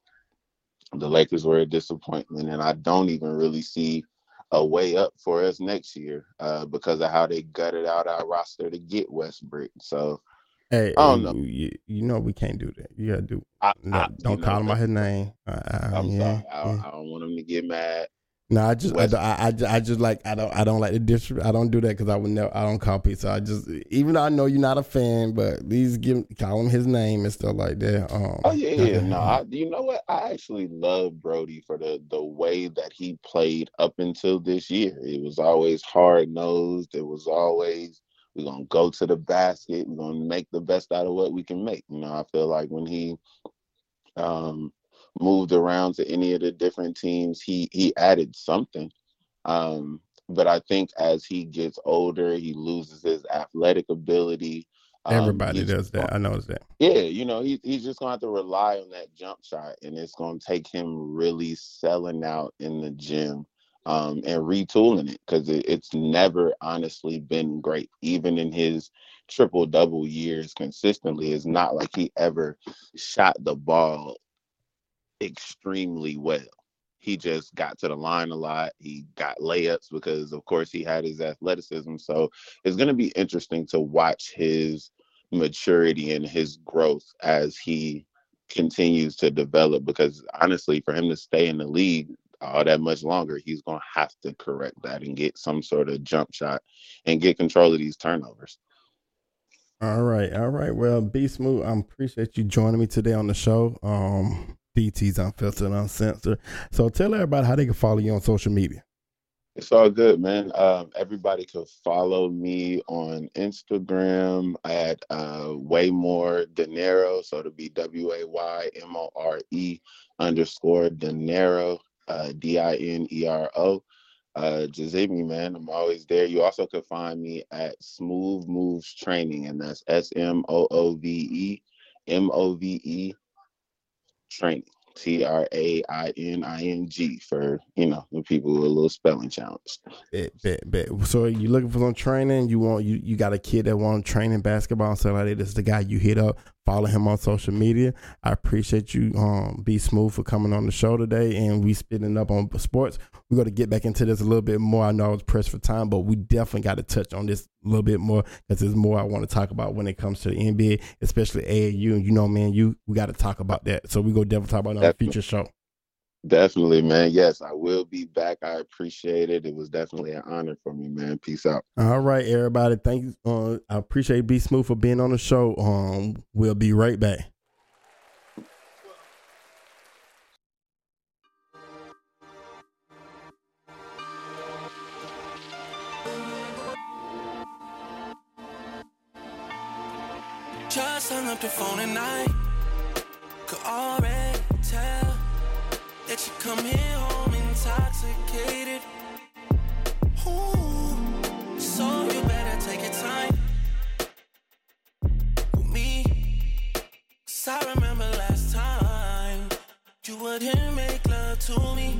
the Lakers were a disappointment, and I don't even really see a way up for us next year uh, because of how they gutted out our roster to get Westbrook. So Hey, I don't know. You, you, know we can't do that. You gotta do. I, no, I, don't call him by his name. Uh, I'm yeah, sorry. I, yeah. I, don't want him to get mad. No, I just, I, I, I, just like, I don't, I don't like the disrespect. I don't do that because I would never, I don't call pizza. I just, even though I know you're not a fan, but at least give, call him his name and stuff like that. Um, oh yeah, yeah. no, I, you know what? I actually love Brodie for the the way that he played up until this year. It was always hard nosed. It was always we're gonna go to the basket. We're gonna make the best out of what we can make. You know, I feel like when he um, moved around to any of the different teams, he he added something. Um, but I think as he gets older, he loses his athletic ability. Um, Everybody does that. I know that. Yeah, you know, he, he's just gonna have to rely on that jump shot, and it's gonna take him really selling out in the gym um, and retooling it because it, it's never honestly been great. Even in his triple double years consistently, it's not like he ever shot the ball extremely well. He just got to the line a lot. He got layups because, of course, he had his athleticism. So it's going to be interesting to watch his maturity and his growth as he continues to develop because honestly for him to stay in the league all that much longer, he's going to have to correct that and get some sort of jump shot and get control of these turnovers. All right, all right. Well, BeSmoove, I appreciate you joining me today on the show. Um, DT's Unfiltered Uncensored. So tell everybody how they can follow you on social media. It's all good, man. Um, everybody can follow me on Instagram at uh, Waymore Dinero. So it'll be W A Y M O R E underscore Dinero uh, D I N E R O. Uh, just hit me, man. I'm always there. You also can find me at Smoove Moves Training, and that's S M O O V E M O V E Training. T R A I N I N G for you know the people with a little spelling challenge. So you looking for some training? You want you you got a kid that want training basketball stuff like. This is the guy you hit up. Follow him on social media. I appreciate you, um, BeSmoove for coming on the show today, and we spinning up on sports. We're going to get back into this a little bit more. I know I was pressed for time, but we definitely got to touch on this a little bit more because there's more I want to talk about when it comes to the NBA, especially AAU. And you know, man, you we got to talk about that. So we go definitely talk about it on the future show. Definitely, man. Yes, I will be back. I appreciate it. It was definitely an honor for me, man. Peace out. All right, everybody. Thank you. Uh, I appreciate BeSmoove for being on the show. Um, we'll be right back. Just hung up the phone at night. Could already tell that you come here home intoxicated. Ooh, so you better take your time with me. Cause I remember last time you wouldn't make love to me.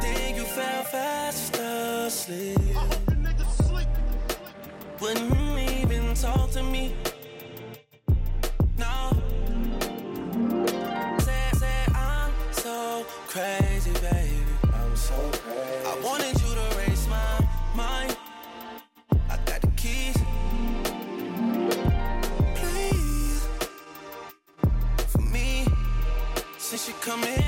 Then you fell fast asleep. Wouldn't even talk to me. Crazy, baby. I'm so crazy. I wanted you to raise my mind. I got the keys. Please, for me, since you coming home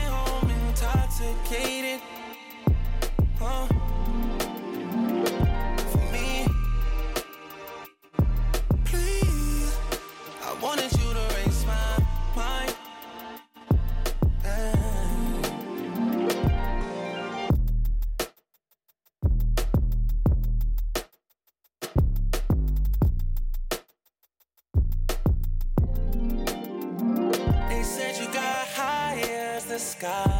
sky.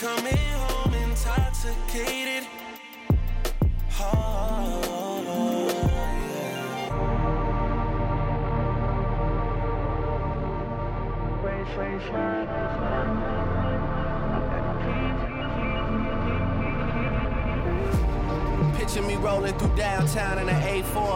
Coming home intoxicated. Oh, Picture me rolling through downtown in an A4.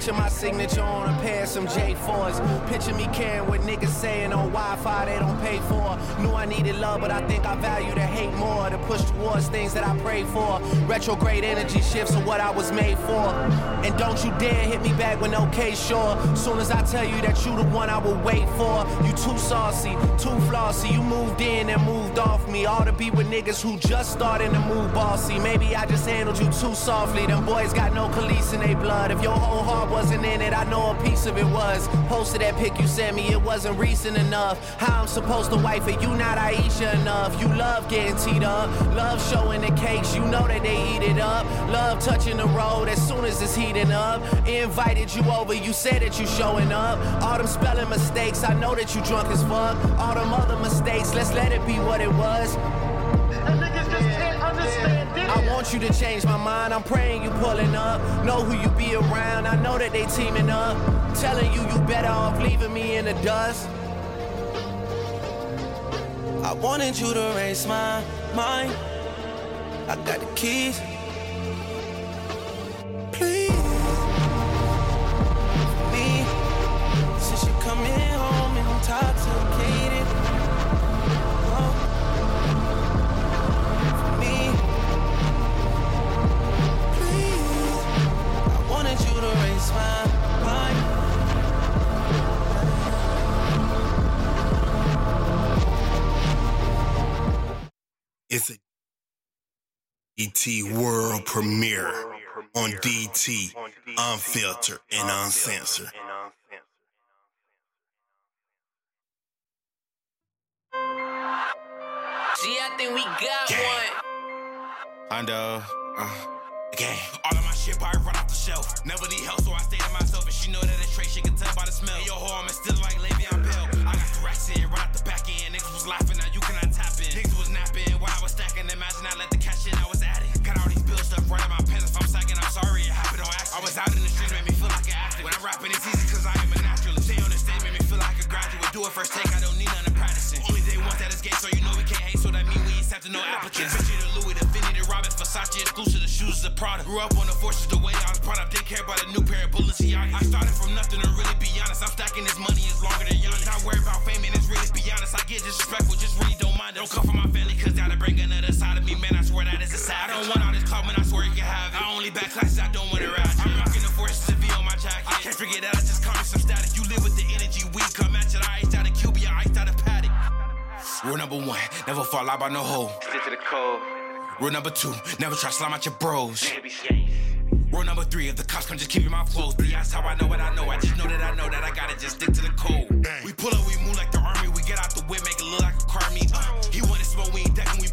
Picture my signature on a pair of some J4s. Picture me caring what niggas saying on Wi-Fi they don't pay for. Knew I needed love, but I think I value the hate more. To push towards things that I pray for. Retrograde energy shifts are what I was made for. And don't you dare hit me back when okay, sure. Soon as I tell you that you the one I will wait for. You too saucy, too flossy. You moved in and moved off me. All to be with niggas who just starting to move bossy. Maybe I just handled you too softly. Them boys got no police in their blood. If your whole heart wasn't in it, I know a piece of it was. Posted that pic you sent me, it wasn't recent enough. How I'm supposed to wife it, you not Ayesha enough. You love getting teed up, love showing the cakes, you know that they eat it up. Love touching the road as soon as it's heating up. Invited you over, you said that you showing up. All them spelling mistakes, I know that you drunk as fuck. All them other mistakes, let's let it be what it was. I want you to change my mind. I'm praying you pulling up. Know who you be around. I know that they teaming up. Telling you you better off leaving me in the dust. I wanted you to raise my mind. I got the keys. DT world premiere on DT, unfiltered and uncensored. See, I think we got one. Hundo, uh, Okay. All of my shit probably run off the shelf. Never need help, so I stay to myself. And she know that it's straight, she can tell by the smell. Your hoe, I'm still like Le'Veon Bell. I got the racks in, right off the back end. Niggas was laughing, now you cannot tap in. Niggas was napping while I was stacking. Imagine I let the cash in, I was adding. Got all these bills stuff running my pants. If I'm sacking, I'm sorry, it happened on accident. I was out in the streets, made me feel like an athlete. When I'm rapping, it's easy, cause I am a naturalist. Stay on the stage, made me feel like a graduate. Do it first take, I don't need none of practicing. Only day one that gay, so you know we can't hate, so that mean we ain't accepting no applicants. Vinci to Louis, Robin, Versace, exclusive, the shoes, the Prada. Grew up on the forces, the way I was brought up, didn't care about a new pair of Balenciaga. I started from nothing to really be honest. I'm stacking this money, it's longer than Giannis. Not worried about fame, and it's really be honest. I get disrespectful, just really don't mind it. Don't come from my family, cause that'll bring another side of me, man. I swear that is a side. I don't want all this man. I swear you can have it. I only back classes, I don't want it ride. I'm rocking the forces to be on my jacket. I can't forget that I just caught me some status. You live with the energy, we come at you. I iced out a QB, I iced out a paddock. Rule number one, never fall out by no hole. Stick to the code. Rule number two, never try to slime out your bros. Rule number three, if the cops come, just keep your mouth closed. But that's how I know what I know. I just know that I know that I gotta just stick to the code. We pull up, we move like the army. We get out the whip, make it look like a car meet. Uh, he wanted smoke, we ain't decking. We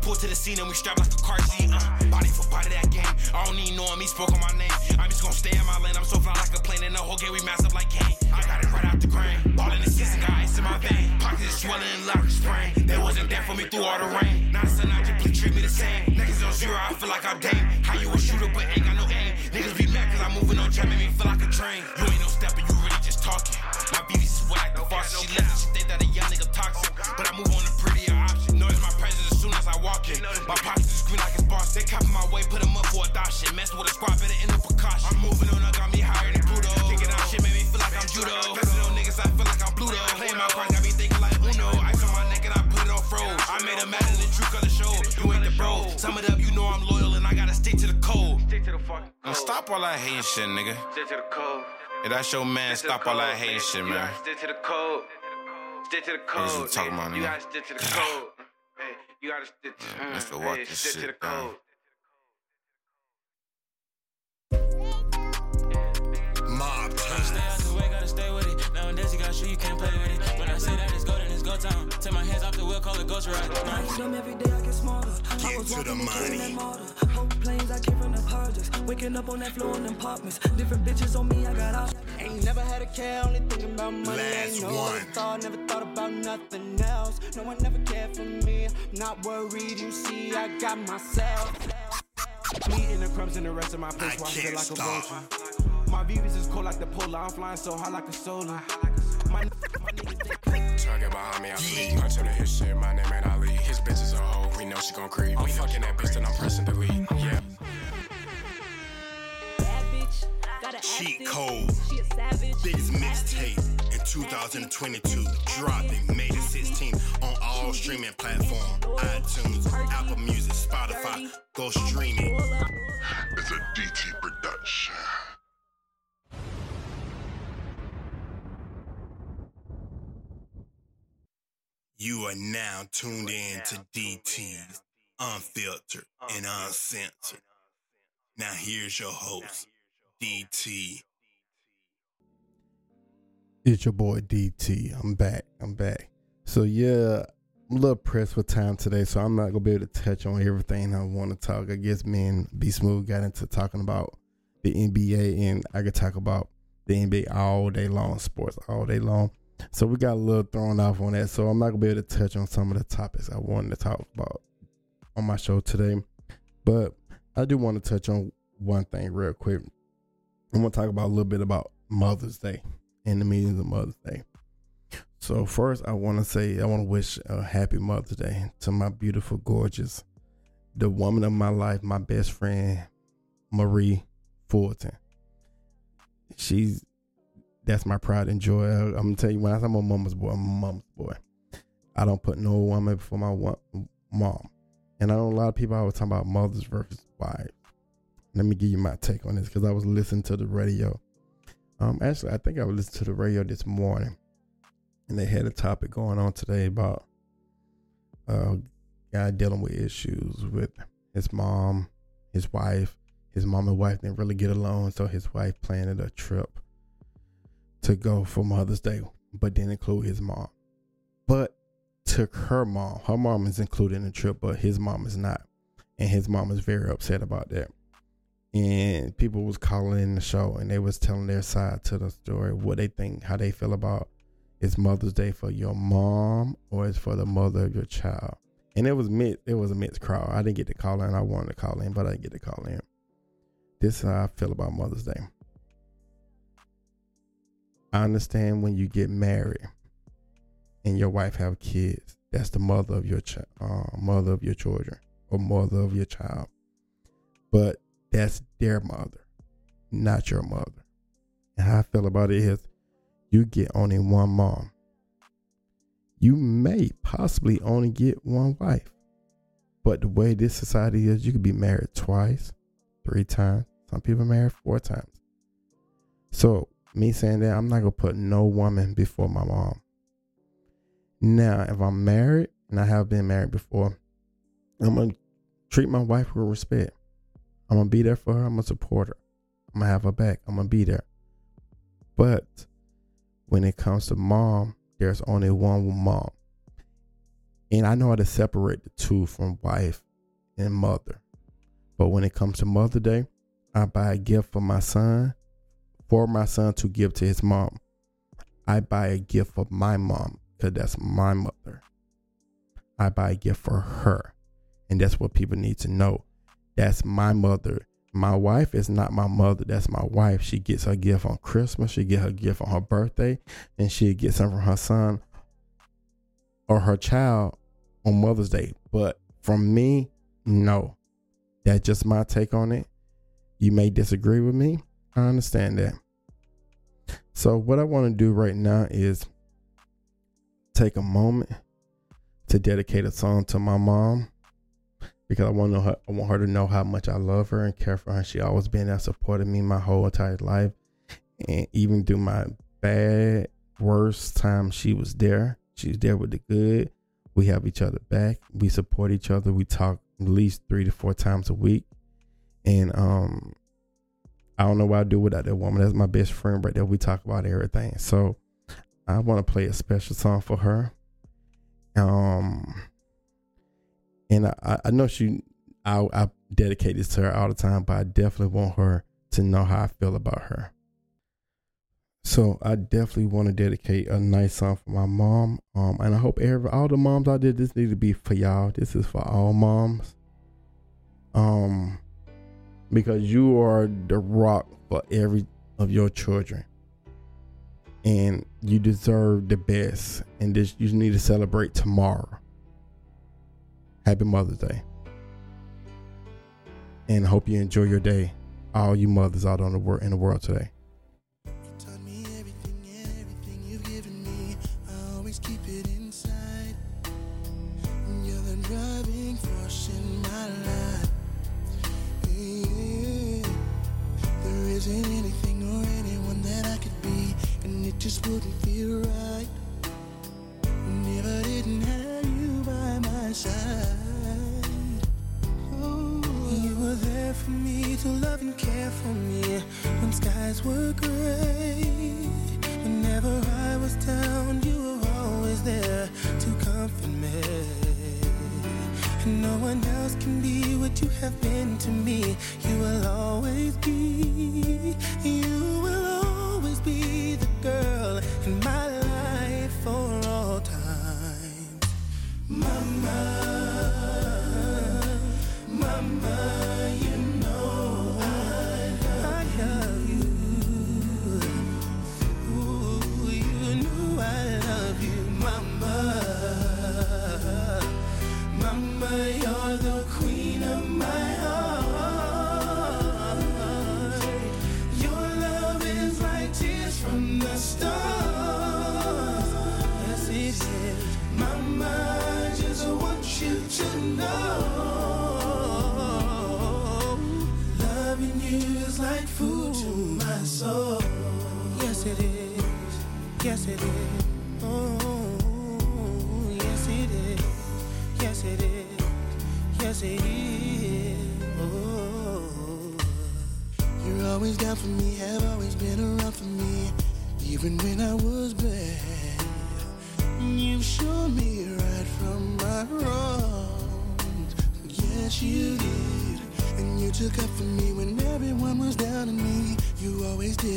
pull to the scene and we strap like a car seat. Uh, a part of that game. I don't need knowing me, spoke on my name. I'm just gonna stay in my lane. I'm so fly like a plane, and the whole game we mass up like Kane. I got it right out the grain. Ballin' the season, got ice in my vein. Pockets swelling like a sprain. They wasn't there for me through all the rain. Now the sun out, just please treat me the same. Niggas on zero, I feel like I'm Dame. How you a shooter, but ain't got no aim. Niggas be mad cause I'm moving on track, make me feel like a train. You ain't no stepper, you really just talking. My BD's swag, the faucet, she left, she think that a young nigga toxic. But I move on to as soon as I walk in. My pockets is green like it's boss. They copy my way, put 'em up for adoption. Mess with a squad, better end up precaution. I'm moving on, I got me higher than Pluto. Kicking out shit, make me feel like I'm judo. Flexing on niggas, I feel like I'm Pluto. Playing my cards, got me thinking like Uno. Ice on my neck and I put it on froze. I made a mad in the true color show. You ain't the bro. Sum it up, you know I'm loyal and I gotta stick to the code. Stick to the fucking Now stop all that hating shit, nigga. Stick to the code. If that's your man, stop all that hating shit, man. stick to the code. Stick to the What is you code. talking nigga. about, You gotta stick to the code. You gotta stick to, Yeah, let's go walk hey, stick to the code. Call it ghost ride. I eat them every day, I get smarter. I was to the walking and killing money. that martyr. Planes, I came from the projects. Waking up on that floor in them apartments. Different bitches on me, I got out. Ain't never had a care, only thinking about money. Last no one. thought, never thought about nothing else. No one never cared for me. Not worried, you see, I got myself. Me and the crumbs and the rest of my I place watch it can't like stop. a vulture. My VVS is cold like the polar. I'm flying so high like a solar. My, <laughs> my niggas, they Try to get behind me, I flee. I tell her his shit, my name ain't Ali. His bitch is a hoe, we know she gon' creep. I'm fucking that bitch, then I'm pressing delete. Yeah. Bad bitch, got a Cheat accent. code. She a savage. Biggest mixtape in 2022. Dropping May the 16th on all streaming platforms iTunes, Apple Music, Spotify. Go stream it. It's a DT production. You are now tuned in to DT's Unfiltered and Uncensored. Now here's your host, DT. It's your boy DT. I'm back. I'm back. So yeah, I'm a little pressed for time today, so I'm not gonna be able to touch on everything I want to talk. I guess me and BeSmoove got into talking about the NBA, and I could talk about the NBA all day long, sports all day long. So we got a little thrown off on that. So I'm not gonna be able to touch on some of the topics I wanted to talk about on my show today. But I do want to touch on one thing real quick. I'm gonna talk about a little bit about Mother's Day and the meanings of Mother's Day. So first, I want to say I want to wish a happy Mother's Day to my beautiful, gorgeous, the woman of my life, my best friend, Marie Fulton. She's that's my pride and joy. I'm gonna tell you when I I'm a mama's boy, I'm a mama's boy. I don't put no woman before my wa- mom. And I know a lot of people always talk about mothers versus wives. Let me give you my take on this because I was listening to the radio. Um, actually, I think I was listening to the radio this morning, and they had a topic going on today about a guy dealing with issues with his mom, his wife. His mom and wife didn't really get along, so his wife planned a trip to go for Mother's Day, but didn't include his mom. But took her mom. Her mom is included in the trip, but his mom is not. And his mom is very upset about that. And people was calling in the show and they was telling their side to the story, what they think, how they feel about it's Mother's Day for your mom or it's for the mother of your child. And it was it was a mixed crowd. I didn't get to call in. I wanted to call in, but I didn't get to call in. This is how I feel about Mother's Day. I understand when you get married and your wife have kids. That's the mother of your child, uh, mother of your children, or mother of your child. But that's their mother, not your mother. And how I feel about it is, you get only one mom. You may possibly only get one wife, but the way this society is, you could be married twice, three times. Some people married four times. So me saying that, I'm not gonna put no woman before my mom. Now, if I'm married and I have been married before, I'm gonna treat my wife with respect. I'm gonna be there for her. I'm gonna support her. I'm gonna have her back. I'm gonna be there. But when it comes to mom, there's only one mom. And I know how to separate the two from wife and mother. But when it comes to Mother Day, I buy a gift for my son, for my son to give to his mom. I buy a gift for my mom because that's my mother. I buy a gift for her. And that's what people need to know. That's my mother. My wife is not my mother. That's my wife. She gets her gift on Christmas. She get her gift on her birthday. And she gets something from her son or her child on Mother's Day. But from me, no. That's just my take on it. You may disagree with me. I understand that. So what I want to do right now is take a moment to dedicate a song to my mom because I want to her, I want her to know how much I love her and care for her. She always been there supporting me my whole entire life, and even through my bad, worst time, she was there. She's there with the good. We have each other back. We support each other. We talk at least three to four times a week, and um, I don't know what I do without that woman. That's my best friend right there. We talk about everything. So I want to play a special song for her. Um, and I, I know she, I, I dedicate this to her all the time, but I definitely want her to know how I feel about her. So I definitely want to dedicate a nice song for my mom. Um, and I hope every all the moms out there, this need to be for y'all. This is for all moms. Um, because you are the rock for every of your children, and you deserve the best. And this you need to celebrate tomorrow. Happy Mother's Day. And hope you enjoy your day. All you mothers out on the world in the world today.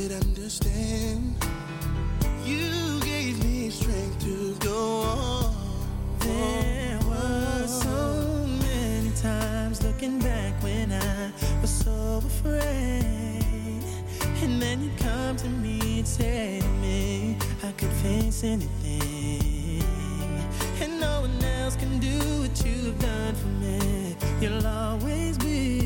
Did understand. You gave me strength to go on. There were so many times looking back when I was so afraid. And then you come to me and say to me, I could face anything. And no one else can do what you've done for me. You'll always be,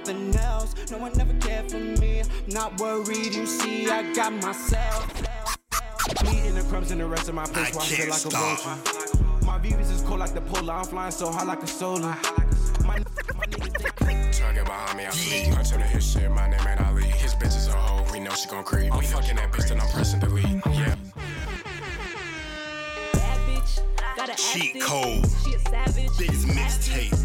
nothing else. No one never cared for me. Not worried, you see, I got myself. Me eating the crumbs and the rest of my place I while I feel can't like a stop. vulture. My views is cold like the polar. I'm flying so high like a solar. My, my niggas think Try to get behind me, I flee. I tell her his shit, my name ain't Ali. His bitch is a hoe, we know she gon' creep. I'm fucking that bitch, then I'm pressing delete. Yeah. Bad bitch, got a Cheat code. She a savage. Biggest mixtape in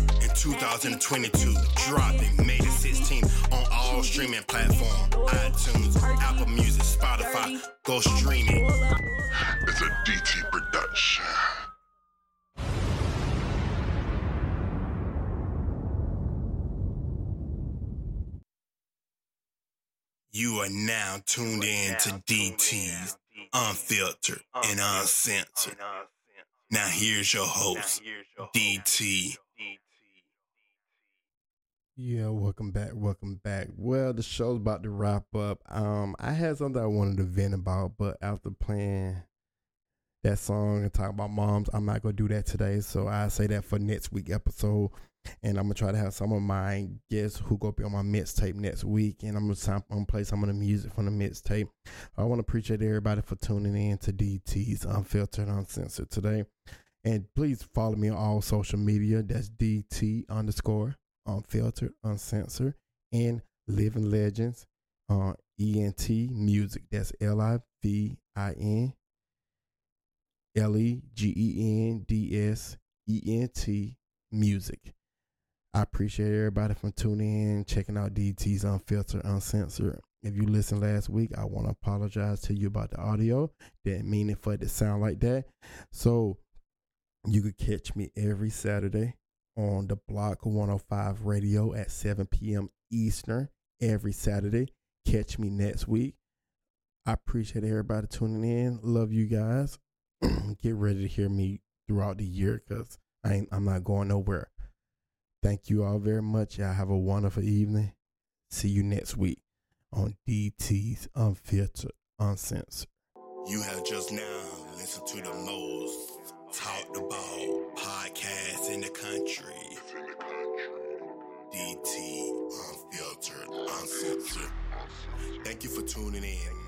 2022. Dropping May the 16th on all streaming platforms iTunes, Apple Music, Spotify. Go stream it. It's a DT production. You are now tuned in to DT's Unfiltered and Uncensored. Now here's your host, DT. Yeah, welcome back, welcome back. Well, the show's about to wrap up. Um, I had something I wanted to vent about, but after playing that song and talking about moms, I'm not gonna do that today. So I say that for next week episode, and I'm gonna try to have some of my guests who go be on my mixtape next week, and I'm gonna, I'm gonna play some of the music from the mixtape. I want to appreciate everybody for tuning in to DT's Unfiltered, Uncensored today, and please follow me on all social media. That's DT underscore unfiltered, uncensored, and Living Legends, uh, ENT Music. That's L I V I N L E G E N D S E N T Music. I appreciate everybody for tuning in, checking out DT's Unfiltered, Uncensored. If you listened last week, I want to apologize to you about the audio. Didn't mean it for it to sound like that. So you could catch me every Saturday on the Block 105 radio at 7 p.m. Eastern every Saturday. Catch me next week. I appreciate everybody tuning in. Love you guys. <clears throat> Get ready to hear me throughout the year because I'm not going nowhere. Thank you all very much. Y'all have a wonderful evening. See you next week on DT's Unfiltered, Uncensored. You have just now listened to the most talked about podcast in the country. DT Unfiltered, Uncensored. Thank you for tuning in.